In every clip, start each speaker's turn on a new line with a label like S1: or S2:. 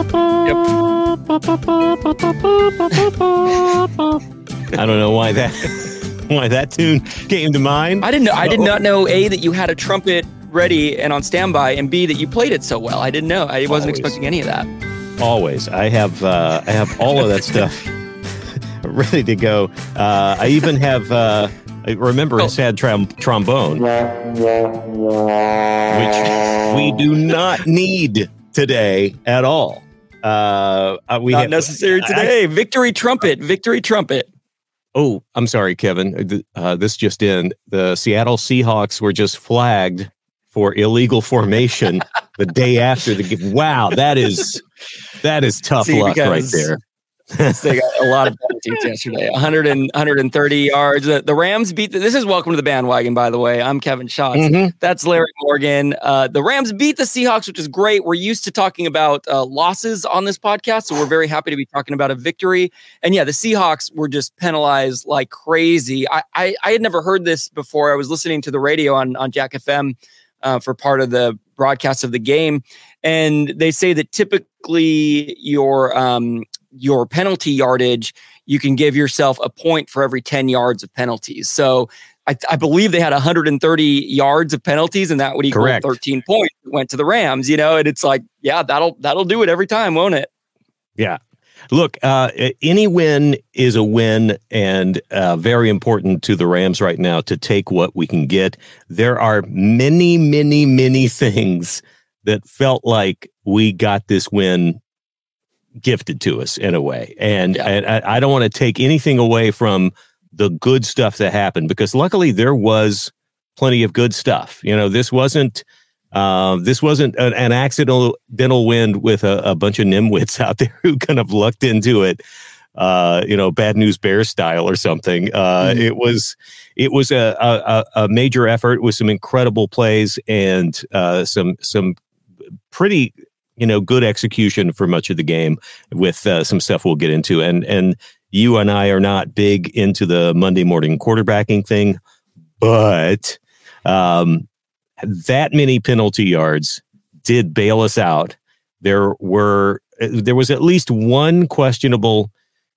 S1: I don't know why that why that tune came to mind.
S2: I didn't know. I did not know a that you had a trumpet ready and on standby, and b that you played it so well. I didn't know. I wasn't
S1: Always.
S2: expecting any of that.
S1: Always, I have uh, I have all of that stuff ready to go. Uh, I even have. Uh, I remember a sad trom- trombone, which we do not need today at all. Uh, we
S2: Not
S1: have-
S2: necessary
S1: I-
S2: today. victory trumpet. Victory trumpet.
S1: Oh, I'm sorry, Kevin. Uh, Uh, this just in: the Seattle Seahawks were just flagged for illegal formation the day after the game. Wow, that is that is tough
S2: See,
S1: luck right there.
S2: They got a lot of penalties yesterday. 100 and 130 yards. The, the Rams beat. The, this is welcome to the bandwagon, by the way. I'm Kevin Schatz.
S1: Mhm.
S2: That's Larry Morgan. Uh, the Rams beat the Seahawks, which is great. We're used to talking about uh, losses on this podcast, so we're very happy to be talking about a victory. And yeah, the Seahawks were just penalized like crazy. I I, I had never heard this before. I was listening to the radio on on Jack FM uh, for part of the broadcast of the game, and they say that typically your um, your penalty yardage, you can give yourself a point for every 10 yards of penalties. So I, I believe they had 130 yards of penalties, and that would equal
S1: Correct.
S2: 13 points went to the Rams, you know, and it's like, yeah, that'll that'll do it every time, won't it?
S1: Yeah. Look, uh, any win is a win, and uh, very important to the Rams right now to take what we can get. There are many, many, many things that felt like we got this win gifted to us in a way, and,
S2: Yeah.
S1: and I, I don't want to take anything away from the good stuff that happened because luckily there was plenty of good stuff. You know, this wasn't. Uh, this wasn't an, an accidental dental win with a, a bunch of nimwits out there who kind of lucked into it. Uh, you know, bad news bear style or something. Uh, It was it was a, a a- a major effort with some incredible plays and uh, some some pretty you know good execution for much of the game with uh, some stuff we'll get into. And and you and I are not big into the Monday morning quarterbacking thing, but um, that many penalty yards did bail us out. There were there was at least one questionable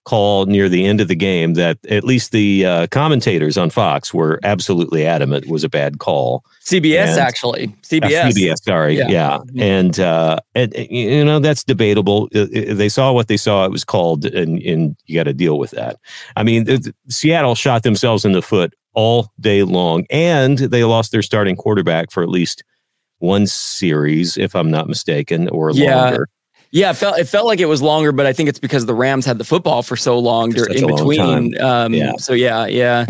S1: call near the end of the game that at least the uh, commentators on Fox were absolutely adamant was a bad call.
S2: CBS,
S1: And-
S2: actually.
S1: Uh,
S2: CBS.
S1: CBS, sorry,
S2: Yeah.
S1: yeah, and uh, and uh, you know that's debatable. Uh, uh, They saw what they saw; it was called, and and you got to deal with that. I mean, Seattle shot themselves in the foot all day long, and they lost their starting quarterback for at least one series, if I'm not mistaken, or
S2: Yeah.
S1: longer.
S2: Yeah, it felt it felt like it was longer, but I think it's because the Rams had the football for so long
S1: For
S2: in
S1: long
S2: between. Um,
S1: Yeah.
S2: So yeah, yeah.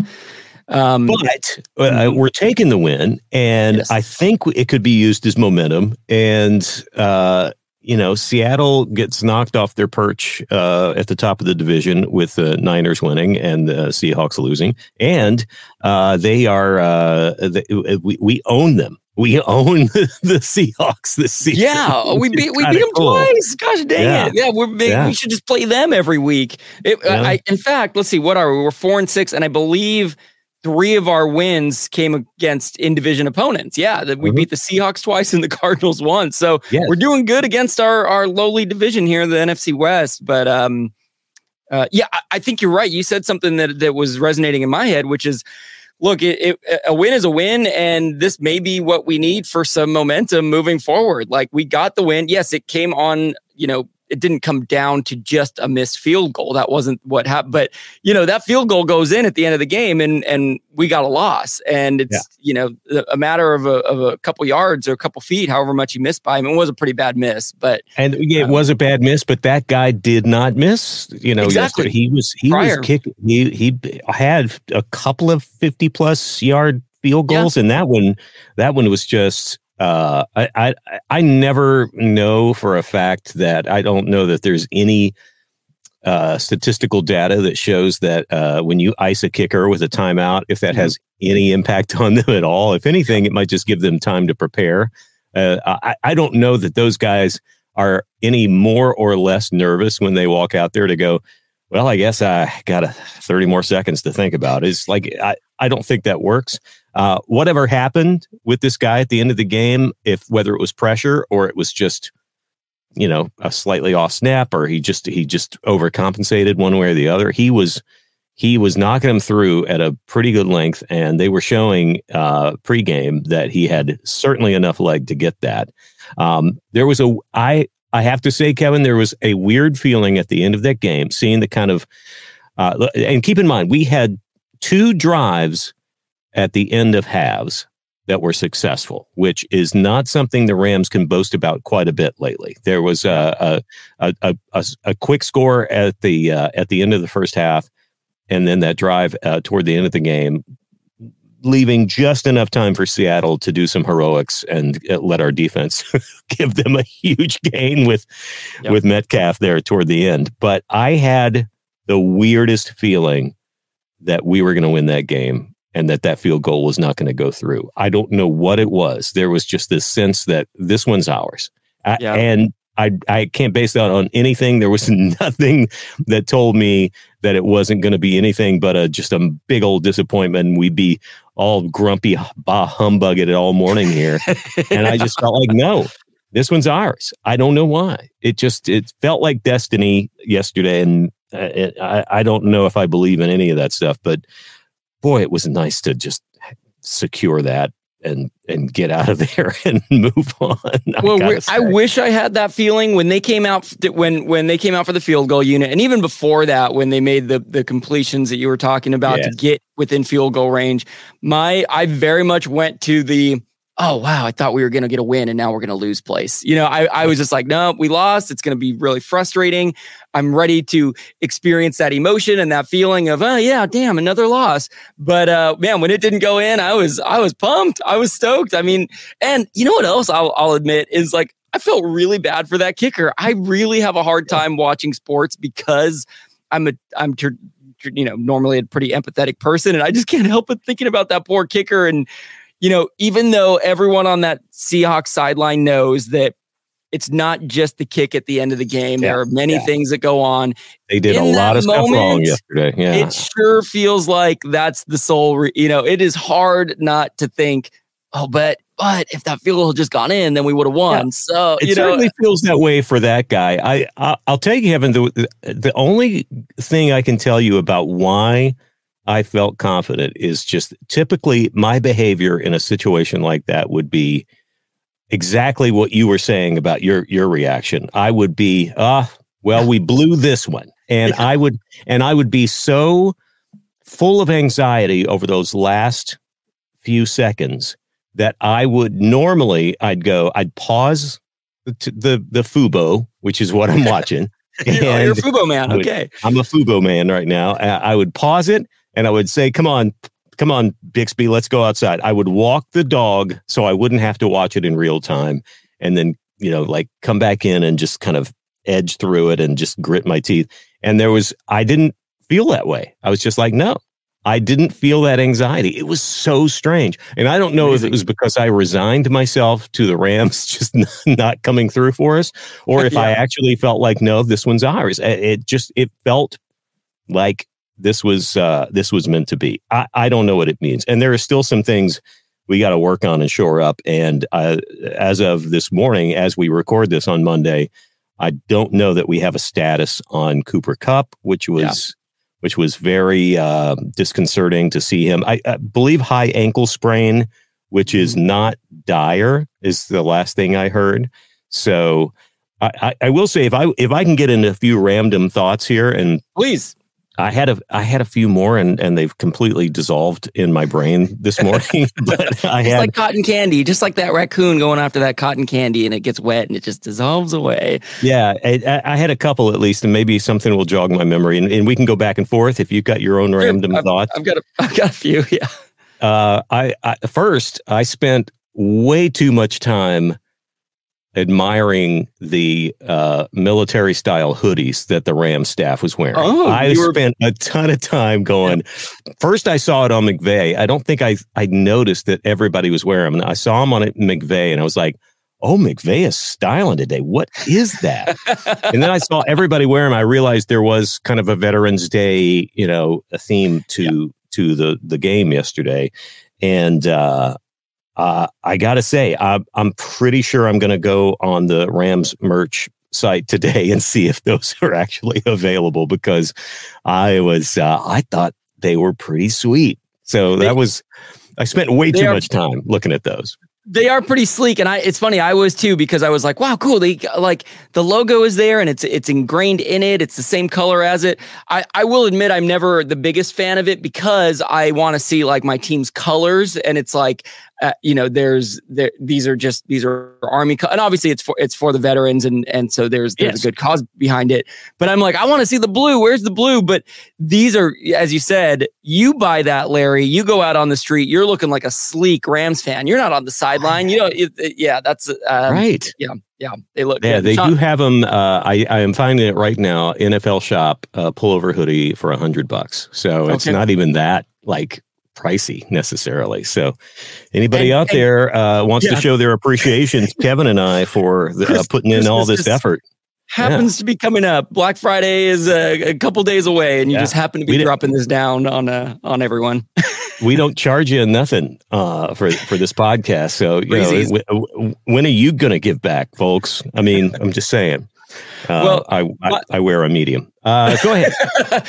S2: Um,
S1: But uh, we're taking the win, and
S2: Yes.
S1: I think it could be used as momentum. And uh, you know, Seattle gets knocked off their perch uh, at the top of the division with the Niners winning and the Seahawks losing, and uh, they are uh, they, we, we own them. We own the Seahawks this season.
S2: Yeah, we beat we beat them cool. twice. Gosh dang yeah. it! Yeah, we're big, yeah. we should just play them every week. It, yeah. I, in fact, let's see, what are we? We're four and six, and I believe three of our wins came against in division opponents. Yeah, that we mm-hmm. beat the Seahawks twice and the Cardinals once. So yes. we're doing good against our our lowly division here, the NFC West. But um, uh, yeah, I, I think you're right. You said something that that was resonating in my head, which is. Look, it, it, a win is a win, and this may be what we need for some momentum moving forward. Like we got the win. Yes, it came on, you know, it didn't come down to just a missed field goal. That wasn't what happened. But you know that field goal goes in at the end of the game, and and we got a loss. And it's yeah. you know a matter of a, of a couple yards or a couple feet, however much he missed by him. It was a pretty bad miss, but
S1: and yeah, it um, was a bad miss. But that guy did not miss. You know,
S2: exactly.
S1: Yesterday. He was he Prior. was kicking. He he had a couple of fifty plus yard field goals, yeah. and that one that one was just uh, I, I I never know for a fact that I don't know that there's any uh, statistical data that shows that uh, when you ice a kicker with a timeout, if that mm-hmm. has any impact on them at all. If anything, it might just give them time to prepare. Uh, I, I don't know that those guys are any more or less nervous when they walk out there to go. Well, I guess I got a 30 more seconds to think about. It. It's like I, I don't think that works. Uh, whatever happened with this guy at the end of the game, if whether it was pressure or it was just, you know, a slightly off snap or he just he just overcompensated one way or the other, he was he was knocking him through at a pretty good length, and they were showing uh, pregame that he had certainly enough leg to get that. Um, there was a I I have to say, Kevin, there was a weird feeling at the end of that game, seeing the kind of uh, and keep in mind we had two drives at the end of halves that were successful, which is not something the Rams can boast about quite a bit lately. There was a a, a, a, a quick score at the uh, at the end of the first half, and then that drive uh, toward the end of the game, leaving just enough time for Seattle to do some heroics and uh, let our defense give them a huge gain with yep. with Metcalf there toward the end. But I had the weirdest feeling that we were going to win that game and that that field goal was not going to go through. I don't know what it was. There was just this sense that this one's ours. I, yeah. And I, I can't base that on anything. There was nothing that told me that it wasn't going to be anything but a just a big old disappointment. We'd be all grumpy, bah humbug it all morning here. and I just felt like, no, this one's ours. I don't know why. It just it felt like destiny yesterday, and uh, I I don't know if I believe in any of that stuff, but boy, it was nice to just secure that and and get out of there and move on. I
S2: well, I wish I had that feeling when they came out when when they came out for the field goal unit, and even before that, when they made the the completions that you were talking about yes. to get within field goal range. My I very much went to the oh wow, I thought we were going to get a win and now we're going to lose place. You know, I, I was just like, no, we lost. It's going to be really frustrating. I'm ready to experience that emotion and that feeling of, oh yeah, damn, another loss. But uh, man, when it didn't go in, I was I was pumped. I was stoked. I mean, and you know what else I'll, I'll admit is like I felt really bad for that kicker. I really have a hard time watching sports because I'm a I'm you know normally a pretty empathetic person, and I just can't help but thinking about that poor kicker and you know, even though everyone on that Seahawks sideline knows that it's not just the kick at the end of the game. Yeah, there are many yeah. things that go on.
S1: They did In a lot of moment, stuff wrong yesterday. Yeah.
S2: It sure feels like that's the sole, re- you know, it is hard not to think, oh, but but if that field goal had just gone in, then we would have won. Yeah. So
S1: it certainly uh, feels that way for that guy. I, I will tell you, Kevin, the the only thing I can tell you about why I felt confident is just typically my behavior in a situation like that would be exactly what you were saying about your your reaction. I would be, ah, uh, well, we blew this one. And. I would and I would be so full of anxiety over those last few seconds that I would normally I'd go, I'd pause the the, the Fubo, which is what I'm watching.
S2: you're, you're a Fubo man.
S1: Would,
S2: okay.
S1: I'm a Fubo man right now. I would pause it and I would say, "Come on, come on, Bixby, let's go outside." I would walk the dog so I wouldn't have to watch it in real time, and then you know, like come back in and just kind of edge through it and just grit my teeth. And there was, I didn't feel that way. I was just like, no, I didn't feel that anxiety. It was so strange. And I don't know Amazing. if it was because I resigned myself to the Rams just not coming through for us or if yeah. I actually felt like, no, this one's ours. It just, it felt like this was, uh, this was meant to be. I, I don't know what it means. And there are still some things we got to work on and shore up. And uh, as of this morning, as we record this on Monday, I don't know that we have a status on Cooper Kupp, which was which was very uh, disconcerting to see him. I, I, believe high ankle sprain, which is mm-hmm. not dire, is the last thing I heard. So I, I, I will say if I if I can get in a few random thoughts here, and
S2: please
S1: I had a I had a few more and and they've completely dissolved in my brain this morning. but I
S2: it's
S1: had,
S2: like cotton candy, just like that raccoon going after that cotton candy, and it gets wet and it just dissolves away.
S1: Yeah, I, I had a couple at least, and maybe something will jog my memory, and, and we can go back and forth if you've got your own random
S2: I've,
S1: thoughts.
S2: I've got a, I've got a few. Yeah.
S1: Uh, I, I first I spent way too much time admiring the uh, military style hoodies that the Ram staff was wearing. Oh, I were... spent a ton of time going. First, I saw it on McVay. I don't think I I noticed that everybody was wearing them. I saw them on McVay, and I was like, "Oh, McVay is styling today. What is that?" and then I saw everybody wear them. I realized there was kind of a Veterans Day, you know, a theme to yeah. to the the game yesterday, and uh, uh, I got to say, I, I'm pretty sure I'm going to go on the Rams merch site today and see if those are actually available because I was, uh, I thought they were pretty sweet. So that was, I spent way too are, much time looking at those.
S2: They are pretty sleek, and I. It's funny. I was too because I was like, "Wow, cool!" They like the logo is there, and it's it's ingrained in it. It's the same color as it. I I will admit I'm never the biggest fan of it because I want to see like my team's colors, and it's like uh, you know, there's there these are just these are army co- and obviously it's for it's for the veterans and and so there's there's yes. a good cause behind it. But I'm like, I want to see the blue. Where's the blue? But these are, as you said, you buy that, Larry. You go out on the street, you're looking like a sleek Rams fan. You're not on the sideline. You know, it, it, yeah, that's um,
S1: right.
S2: Yeah, yeah, they look.
S1: Yeah,
S2: good.
S1: they
S2: Sean,
S1: do have them. Uh, I I am finding it right now. NFL shop uh, pullover hoodie for a hundred bucks. So it's not even that like pricey necessarily. So, anybody and, out and, there uh, wants yeah. to show their appreciation, Kevin and I, for the, uh, putting in all this effort.
S2: Happens yeah. to be coming up. Black Friday is a, a couple days away, and you yeah. just happen to be we dropping this down on uh, on everyone.
S1: we don't charge you nothing uh, for for this podcast. So you know, when are you going to give back, folks? I mean, I'm just saying. Uh, well, I, I, I wear a medium. Uh, go ahead.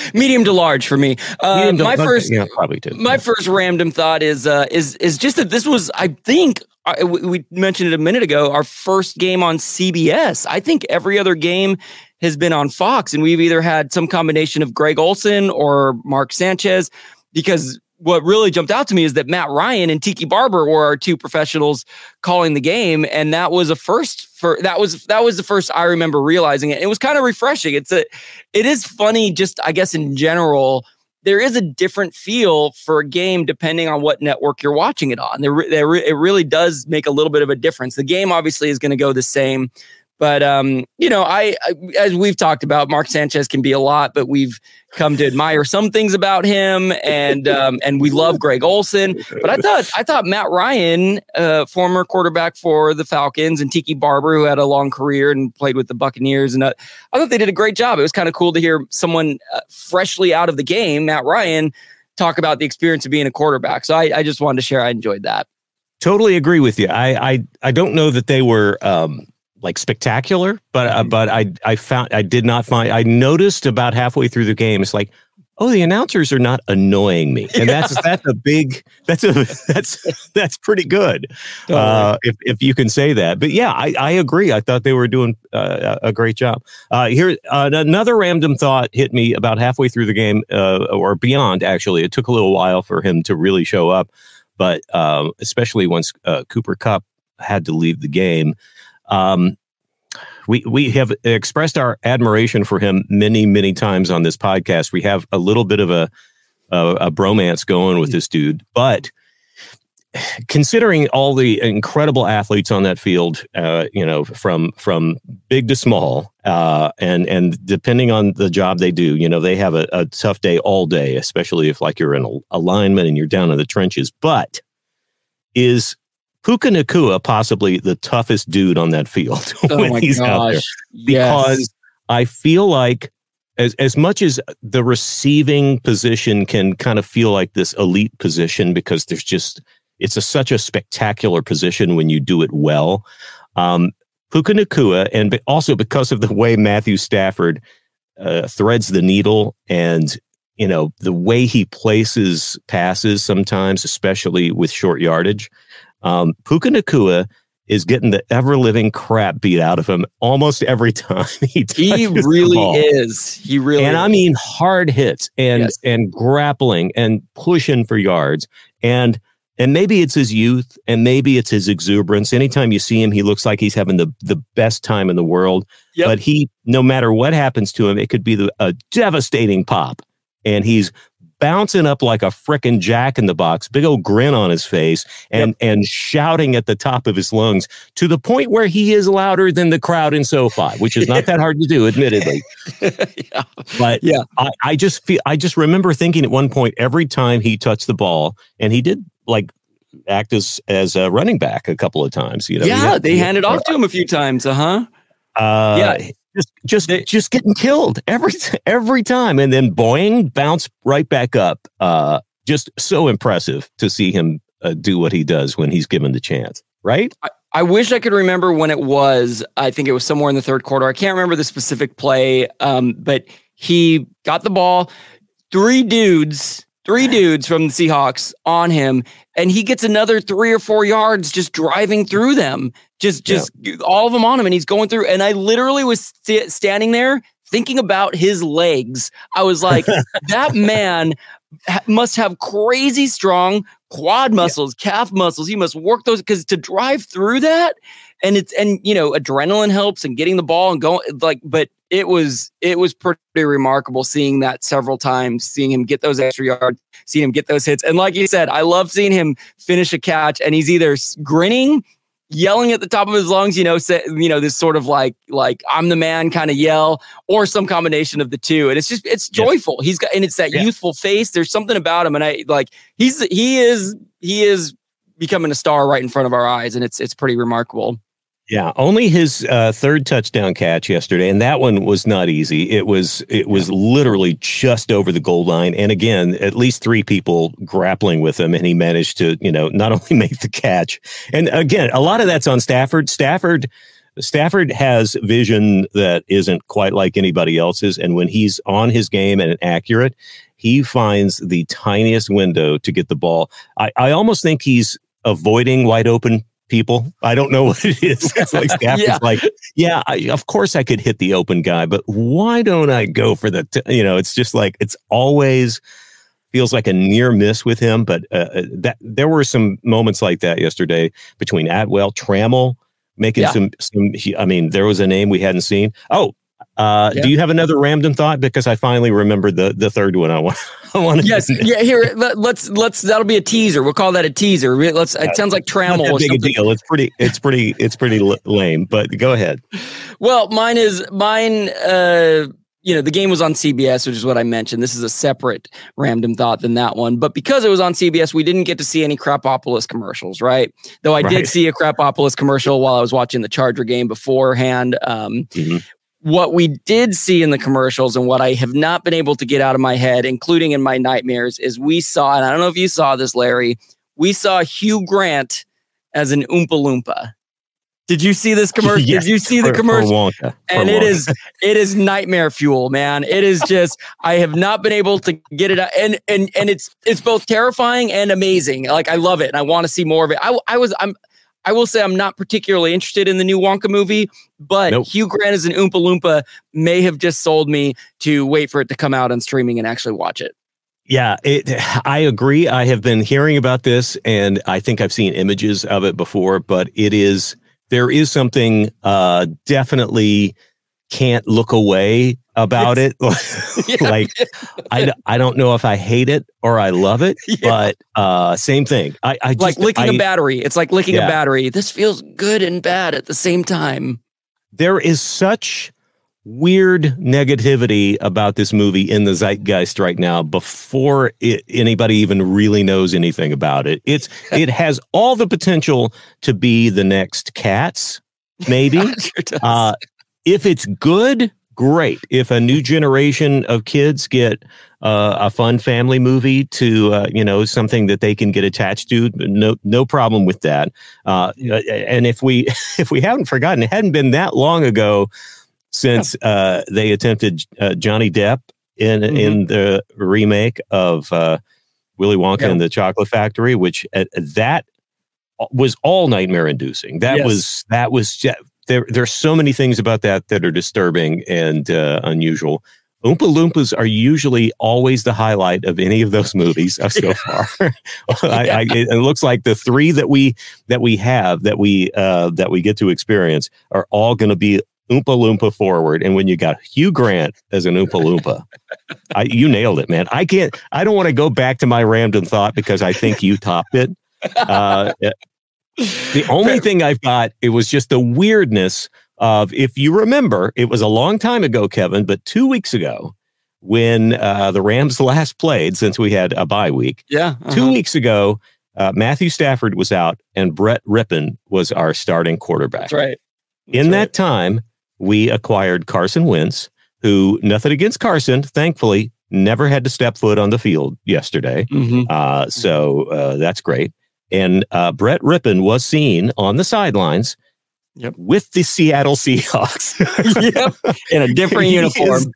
S2: medium to large for me. Uh, my first,
S1: yeah, probably too.
S2: My yeah. first random thought is uh, is is just that this was, I think, uh, we mentioned it a minute ago, our first game on CBS. I think every other game has been on Fox, and we've either had some combination of Greg Olsen or Mark Sanchez because what really jumped out to me is that Matt Ryan and Tiki Barber were our two professionals calling the game, and that was a first for that was that was the first I remember realizing it. It was kind of refreshing. It's a it is funny, just I guess in general. There is a different feel for a game depending on what network you're watching it on. There, there, it really does make a little bit of a difference. The game obviously is going to go the same, but um, you know, I, as we've talked about, Mark Sanchez can be a lot, but we've come to admire some things about him, and um, and we love Greg Olsen. But I thought I thought Matt Ryan, uh, former quarterback for the Falcons, and Tiki Barber, who had a long career and played with the Buccaneers, and uh, I thought they did a great job. It was kind of cool to hear someone uh, freshly out of the game, Matt Ryan, talk about the experience of being a quarterback. So I, I just wanted to share. I enjoyed that.
S1: Totally agree with you. I I, I don't know that they were. Um, like spectacular, but uh, mm-hmm. but I I found I did not find I noticed about halfway through the game it's like oh the announcers are not annoying me and that's yeah. that's a big that's a that's that's pretty good totally. uh, if if you can say that but yeah I I agree I thought they were doing uh, a great job uh, here another random thought hit me about halfway through the game uh, or beyond actually it took a little while for him to really show up but um, especially once uh, Cooper Kupp had to leave the game um, we we have expressed our admiration for him many many times on this podcast. We have a little bit of a a, a bromance going with this dude, but considering all the incredible athletes on that field, uh, you know, from from big to small, uh, and and depending on the job they do, you know, they have a, a tough day all day, especially if like you're in a, a lineman and you're down in the trenches. But is Puka Nacua possibly the toughest dude on that field
S2: Oh
S1: when
S2: my
S1: he's out there?
S2: gosh. Yes.
S1: Because I feel like as as much as the receiving position can kind of feel like this elite position because there's just it's a, such a spectacular position when you do it well. Um, Puka Nacua, and also because of the way Matthew Stafford uh, threads the needle and you know the way he places passes sometimes, especially with short yardage. Um, Puka Nacua is getting the ever living crap beat out of him almost every time he
S2: he really is. He really
S1: and I mean hard hits and
S2: Yes.
S1: and grappling and pushing for yards and and maybe it's his youth and maybe it's his exuberance. Anytime you see him, he looks like he's having the the best time in the world.
S2: Yep.
S1: But he, no matter what happens to him, it could be the, a devastating pop, and he's bouncing up like a frickin' jack in the box, big old grin on his face, and and shouting at the top of his lungs to the point where he is louder than the crowd in SoFi, which is not that hard to do, admittedly.
S2: yeah.
S1: But
S2: Yeah.
S1: I, I just feel I just remember thinking at one point every time he touched the ball, and he did like act as as a running back a couple of times. You know,
S2: yeah,
S1: had-
S2: they handed off to him a few times, uh huh.
S1: Uh,
S2: Yeah.
S1: Just just
S2: They-
S1: just getting killed every every time, and then boing, bounce right back up. Uh, just so impressive to see him uh, do what he does when he's given the chance. Right?
S2: I wish I could remember when it was. I think it was somewhere in the third quarter. I can't remember the specific play, um, but he got the ball. Three dudes, three dudes from the Seahawks on him, and he gets another three or four yards just driving through them. Just, just all of them on him, and he's going through. And I literally was st- standing there thinking about his legs. I was like, that man ha- must have crazy strong quad muscles, calf muscles. He must work those because to drive through that, and it's and you know adrenaline helps and getting the ball and going like. But it was it was pretty remarkable seeing that several times, seeing him get those extra yards, seeing him get those hits, and like you said, I love seeing him finish a catch, and he's either grinning. Yelling at the top of his lungs, you know, say, you know, this sort of like, like I'm the man kind of yell, or some combination of the two, and it's just, it's joyful. He's got, and it's that
S1: Yeah.
S2: youthful face. There's something about him, and I like, he's he is he is becoming a star right in front of our eyes, and it's it's pretty remarkable.
S1: Yeah, only his uh, third touchdown catch yesterday, and that one was not easy. It was it was literally just over the goal line, and again, at least three people grappling with him, and he managed to you know not only make the catch, and again, a lot of that's on Stafford. Stafford. Stafford has vision that isn't quite like anybody else's, and when he's on his game and accurate, he finds the tiniest window to get the ball. I, I almost think he's avoiding wide open people. I don't know what it is. It's like
S2: Yeah.
S1: like, yeah, I, of course I could hit the open guy, but why don't I go for the? T-? You know, it's just like it's always feels like a near miss with him. But uh, uh, that there were some moments like that yesterday between Atwell, Trammell making
S2: Yeah.
S1: some some. I mean, there was a name we hadn't seen. Oh. Uh. Do you have another random thought? Because I finally remembered the the third one. I want. I want to
S2: Yes, yeah. Here, let, let's let's that'll be a teaser. We'll call that a teaser. Let's. It sounds like
S1: not that
S2: or
S1: big a deal. It's pretty. It's pretty. It's pretty lame. But go ahead.
S2: Well, mine is mine. Uh, you know, the game was on CBS, which is what I mentioned. This is a separate random thought than that one. But because it was on CBS, we didn't get to see any Krapopolis commercials, right? Though I
S1: Right.
S2: did see a Krapopolis commercial while I was watching the Charger game beforehand. Um,
S1: Mhm.
S2: What we did see in the commercials and what I have not been able to get out of my head, including in my nightmares, is we saw, and I don't know if you saw this, Larry, we saw Hugh Grant as an Oompa Loompa. Did you see this commercial?
S1: Yes,
S2: Did you see the
S1: For- for
S2: commercial?
S1: Wonka, for
S2: and it is it is nightmare fuel man it is just i have not been able to get it out and and and it's it's both terrifying and amazing like i love it and i want to see more of it i, I was i'm i will say i'm not particularly interested in the new wonka movie but
S1: Nope.
S2: hugh grant as an oompa loompa may have just sold me to wait for it to come out on streaming and actually watch it
S1: Yeah, it, I agree. I have been hearing about this, and I think I've seen images of it before. But it is there is something uh, definitely can't look away about it.
S2: Yeah.
S1: like I, I don't know if I hate it or I love it,
S2: Yeah.
S1: but uh, same thing. I, I just,
S2: like licking
S1: I-
S2: a battery. It's like licking
S1: Yeah.
S2: a battery. This feels good and bad at the same time.
S1: there is such weird negativity about this movie in the zeitgeist right now before it, anybody even really knows anything about it. It's it has all the potential to be the next Cats, maybe.
S2: Sure.
S1: Uh, if it's good, great. If a new generation of kids get uh, a fun family movie to, uh, you know, something that they can get attached to, no, no problem with that. Uh, and if we, if we haven't forgotten, it hadn't been that long ago since uh, they attempted uh, Johnny Depp in
S2: Mhm.
S1: in the remake of uh, Willy Wonka
S2: Yeah.
S1: and the Chocolate Factory, which uh, that was all nightmare inducing. That
S2: Yes.
S1: was that was there. There's so many things about that that are disturbing and uh, unusual. Oompa Loompas are usually always the highlight of any of those movies so far. I, I, it, it looks like the three that we that we have that we uh, that we get to experience are all going to be Oompa Loompa forward. And when you got Hugh Grant as an Oompa Loompa, I, you nailed it, man. I can't. I don't want to go back to my random thought because I think you topped it. Uh, the only thing I've got it was just the weirdness of if you remember, it was a long time ago, Kevin, but two weeks ago when uh, the Rams last played, since we had a bye week,
S2: yeah.
S1: two
S2: uh-huh.
S1: weeks ago, uh, Matthew Stafford was out and Brett Rypien was our starting quarterback.
S2: That's right.
S1: In
S2: That's
S1: that time, we acquired Carson Wentz, who nothing against Carson, thankfully, never had to step foot on the field yesterday.
S2: right. Mhm.
S1: Uh, so uh, that's great. And uh, Brett Rypien was seen on the sidelines
S2: Yep.
S1: with the Seattle Seahawks.
S2: yep. In a different
S1: He
S2: uniform.
S1: is-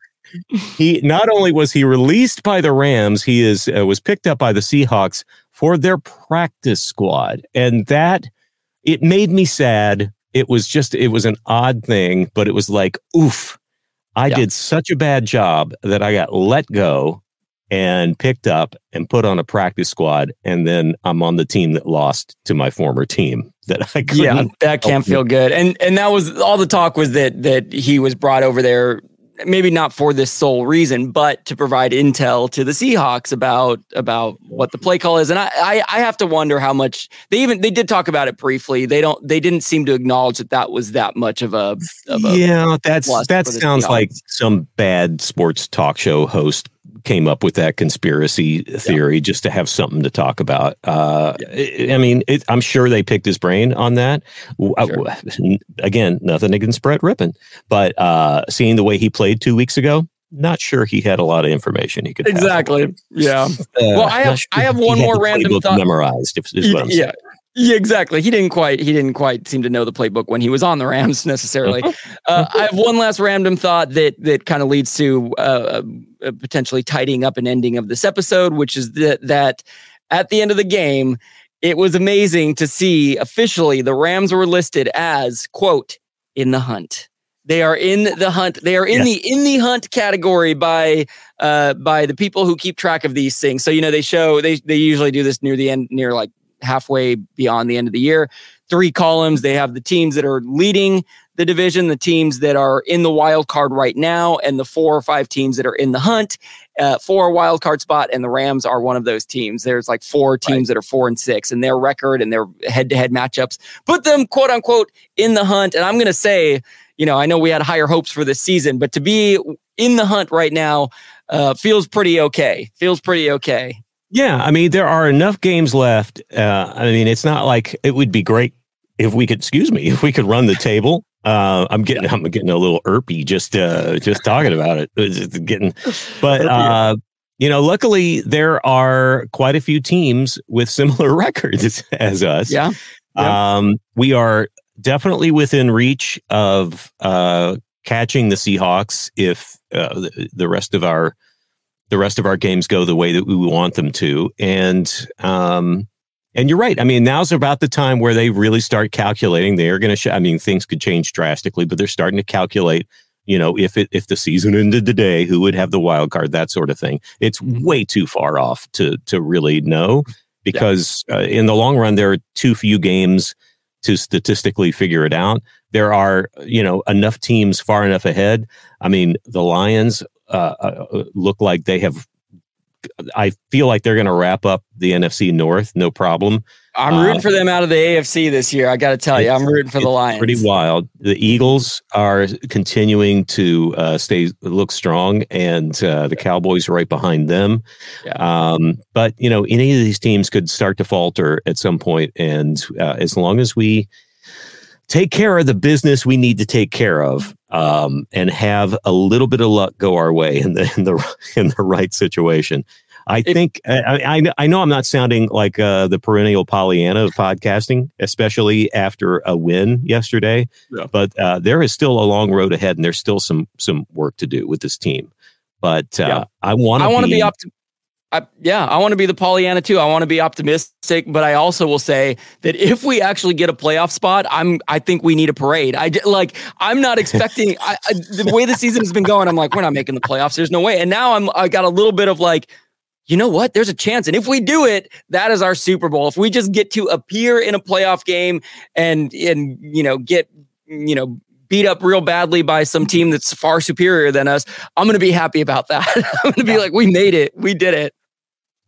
S1: he not only was he released by the Rams, he is uh, was picked up by the Seahawks for their practice squad, and that it made me sad. It was just it was an odd thing, but it was like, oof, I did such a bad job that I got let go and picked up and put on a practice squad, and then I'm on the team that lost to my former team that I couldn't.
S2: yeah, that can't feel good. And and that was all the talk was that that he was brought over there maybe not for this sole reason, but to provide intel to the Seahawks about about what the play call is. And I I, I have to wonder how much they even they did talk about it briefly. They don't they didn't seem to acknowledge that that was that much of a of a
S1: yeah, that's that sounds like some bad sports talk show host came up with that conspiracy theory just to have something to talk about. Uh, I I mean, it, I'm sure they picked his brain on that. Uh,
S2: Sure.
S1: w- Again, nothing against Brett Rypien, but uh, seeing the way he played two weeks ago, not sure he had a lot of information he could
S2: exactly. Yeah.
S1: Uh,
S2: Well, I have-
S1: sure
S2: I have one more random thought.
S1: memorized. If, is what I'm saying.
S2: yeah. Yeah, exactly. He didn't quite. He didn't quite seem to know the playbook when he was on the Rams necessarily. uh, I have one last random thought that that kind of leads to uh, potentially tidying up an ending of this episode, which is that that at the end of the game, it was amazing to see officially the Rams were listed as quote in the hunt. They are in the hunt. They are in
S1: Yes.
S2: the in the hunt category by uh by the people who keep track of these things. So you know they show they they usually do this near the end near like halfway beyond the end of the year. Three columns. They have the teams that are leading the division, the teams that are in the wild card right now, and the four or five teams that are in the hunt uh, for a wild card spot. And the Rams are one of those teams. There's like four teams that are four and six, and their record and their head to head matchups put them quote unquote in the hunt. And I'm going to say, you know, I know we had higher hopes for this season, but to be in the hunt right now uh, feels pretty okay. Feels pretty okay.
S1: Yeah, I mean, there are enough games left. Uh, I mean, it's not like it would be great if we could. Excuse me, if we could run the table. Uh, I'm getting, I'm getting a little irpy just, uh, just talking about it. It's getting, but uh, you know, luckily there are quite a few teams with similar records as us.
S2: Yeah. Yeah.
S1: Um, we are definitely within reach of uh, catching the Seahawks if uh, the, the rest of our the rest of our games go the way that we want them to. And um, and you're right. I mean, now's about the time where they really start calculating. They are going to. Sh- I mean, things could change drastically, but they're starting to calculate. You know, if it if the season ended today, who would have the wild card? That sort of thing. It's way too far off to to really know because uh, in the long run, there are too few games to statistically figure it out. There are, you know, enough teams far enough ahead. I mean, the Lions uh, uh, look like they have. I feel like they're going to wrap up the NFC North, no problem.
S2: I'm rooting uh, for them out of the AFC this year. I got to tell you, I'm rooting for the Lions.
S1: Pretty wild. The Eagles are continuing to uh, stay look strong, and uh, the Cowboys are right behind them. Yeah. Um, but you know, any of these teams could start to falter at some point, and uh, as long as we take care of the business we need to take care of, um, and have a little bit of luck go our way in the in the in the right situation, I think I, I, I know I'm not sounding like uh, the perennial Pollyanna of podcasting, especially after a win yesterday. Yeah. But uh, there is still a long road ahead, and there's still some some work to do with this team. But uh,
S2: yeah.
S1: I want
S2: I
S1: want
S2: to be, be I, yeah, I want to be the Pollyanna too. I want to be optimistic, but I also will say that if we actually get a playoff spot, I'm. I think we need a parade. I like. I'm not expecting I, I, the way the season has been going. I'm like, we're not making the playoffs. There's no way. And now I'm. I got a little bit of like, you know what? There's a chance. And if we do it, that is our Super Bowl. If we just get to appear in a playoff game and and you know get you know beat up real badly by some team that's far superior than us, I'm going to be happy about that. I'm going to be like, we made it. We did it.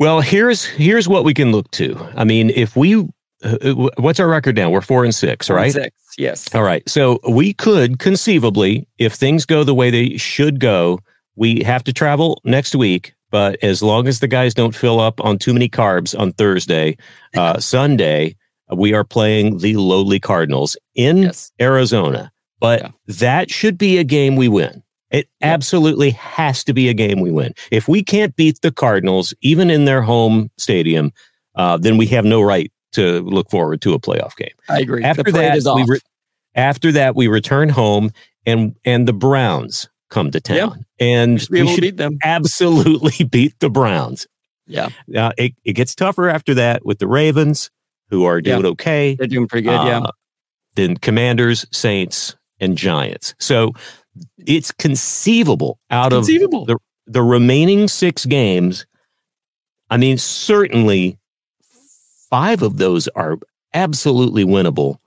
S1: Well, here's here's what we can look to. I mean, if we uh, what's our record now? We're four and six, four right? And
S2: six, yes.
S1: All right. So we could conceivably, if things go the way they should go, we have to travel next week but as long as the guys don't fill up on too many carbs on Thursday, uh, Sunday, we are playing the lowly Cardinals in yes. Arizona. But yeah. that should be a game we win. It yeah. absolutely has to be a game we win. If we can't beat the Cardinals, even in their home stadium, uh, then we have no right to look forward to a playoff game.
S2: I agree.
S1: After that, we re- after that, we return home, and and the Browns come to town, and
S2: we should beat them.
S1: absolutely beat the Browns.
S2: Yeah.
S1: Uh, it, it gets tougher after that with the Ravens, who are doing
S2: yeah.
S1: okay.
S2: They're doing pretty good. Uh, yeah.
S1: Then Commanders, Saints, and Giants. So it's conceivable out conceivable. of the, the remaining six games. I mean, certainly five of those are absolutely winnable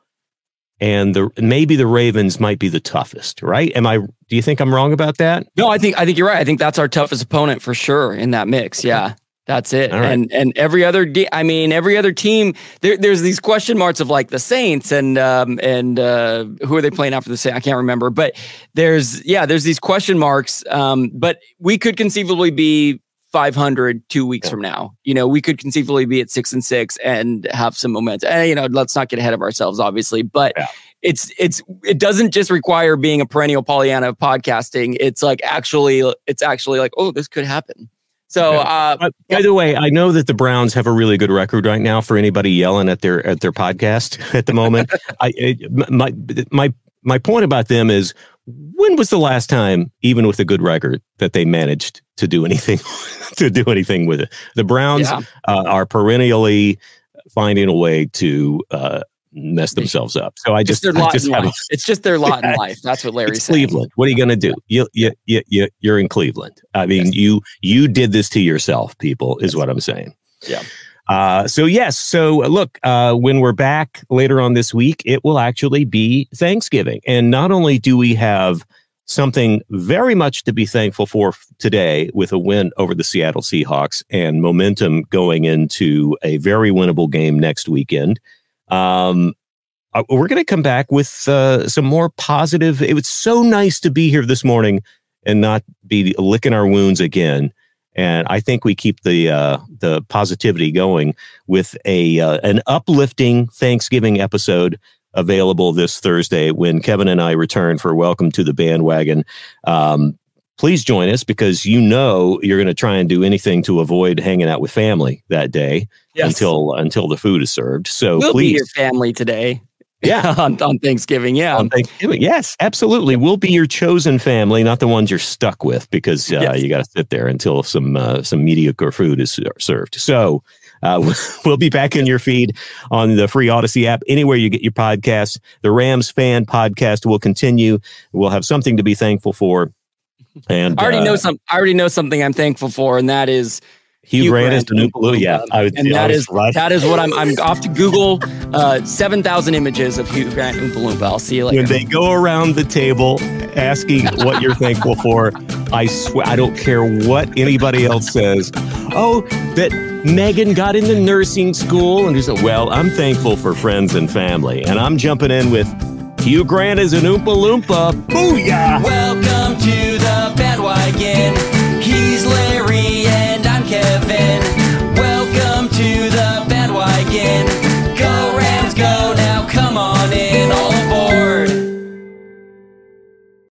S1: and the maybe the Ravens might be the toughest, right? Am I? Do you think I'm wrong about that?
S2: No, I think I think you're right. I think that's our toughest opponent for sure in that mix. Yeah, that's it. Right. And and every other, de- I mean, every other team. There, there's these question marks of like the Saints and um and uh, who are they playing after the Saints? I can't remember. But there's yeah, there's these question marks. Um, but we could conceivably be 500 two weeks yeah. from now. You know, we could conceivably be at six and six and have some momentum. And, you know, let's not get ahead of ourselves, obviously, but yeah. it's, it's, it doesn't just require being a perennial Pollyanna of podcasting. It's like actually, it's actually like, oh, this could happen. So, uh,
S1: by yeah. the way, I know that the Browns have a really good record right now. For anybody yelling at their at their podcast at the moment, I it, my my my point about them is when was the last time, even with a good record, that they managed to do anything to do anything with it? The Browns yeah. uh, are perennially finding a way to uh, mess themselves up. So I just,
S2: their lot
S1: just
S2: in life. It's just their lot in life. That's what Larry's
S1: saying. Cleveland. What are you going to do? You, you, you, you, you're in Cleveland. I mean, yes. you you did this to yourself, people, is what I'm saying.
S2: Yeah.
S1: Uh, so yes, so look, uh, when we're back later on this week, it will actually be Thanksgiving, and not only do we have something very much to be thankful for today with a win over the Seattle Seahawks and momentum going into a very winnable game next weekend. Um, uh, we're going to come back with uh, some more positive. It was so nice to be here this morning and not be licking our wounds again. And I think we keep the uh, the positivity going with a uh, an uplifting Thanksgiving episode available this Thursday when Kevin and I return for Welcome to the Bandwagon. Um, please join us because you know you're going to try and do anything to avoid hanging out with family that day yes. until until the food is served. So
S2: we'll
S1: please,
S2: be your family today.
S1: Yeah,
S2: on, on Thanksgiving. Yeah,
S1: on Thanksgiving. Yes, absolutely. We'll be your chosen family, not the ones you're stuck with, because uh, yes. you got to sit there until some uh, some mediocre food is served. So. Uh, we'll be back in your feed on the free Audacy app, anywhere you get your podcasts. The Rams fan podcast will continue. We'll have something to be thankful for. And
S2: I already
S1: uh,
S2: know some. I already know something I'm thankful for, and that is
S1: Hugh, Grant, is the Oompa Loompa. Yeah,
S2: I would, and that is right. that is what I'm. I'm off to Google uh, seven thousand images of Hugh Grant Oompa Loompa. I'll see you later.
S1: When they go around the table asking what you're thankful for, I swear I don't care what anybody else says. Oh, that Megan got into nursing school, and he said, "Well, I'm thankful for friends and family," and I'm jumping in with. Hugh Grant is an Oompa Loompa. Booyah!
S3: Welcome bandwagon.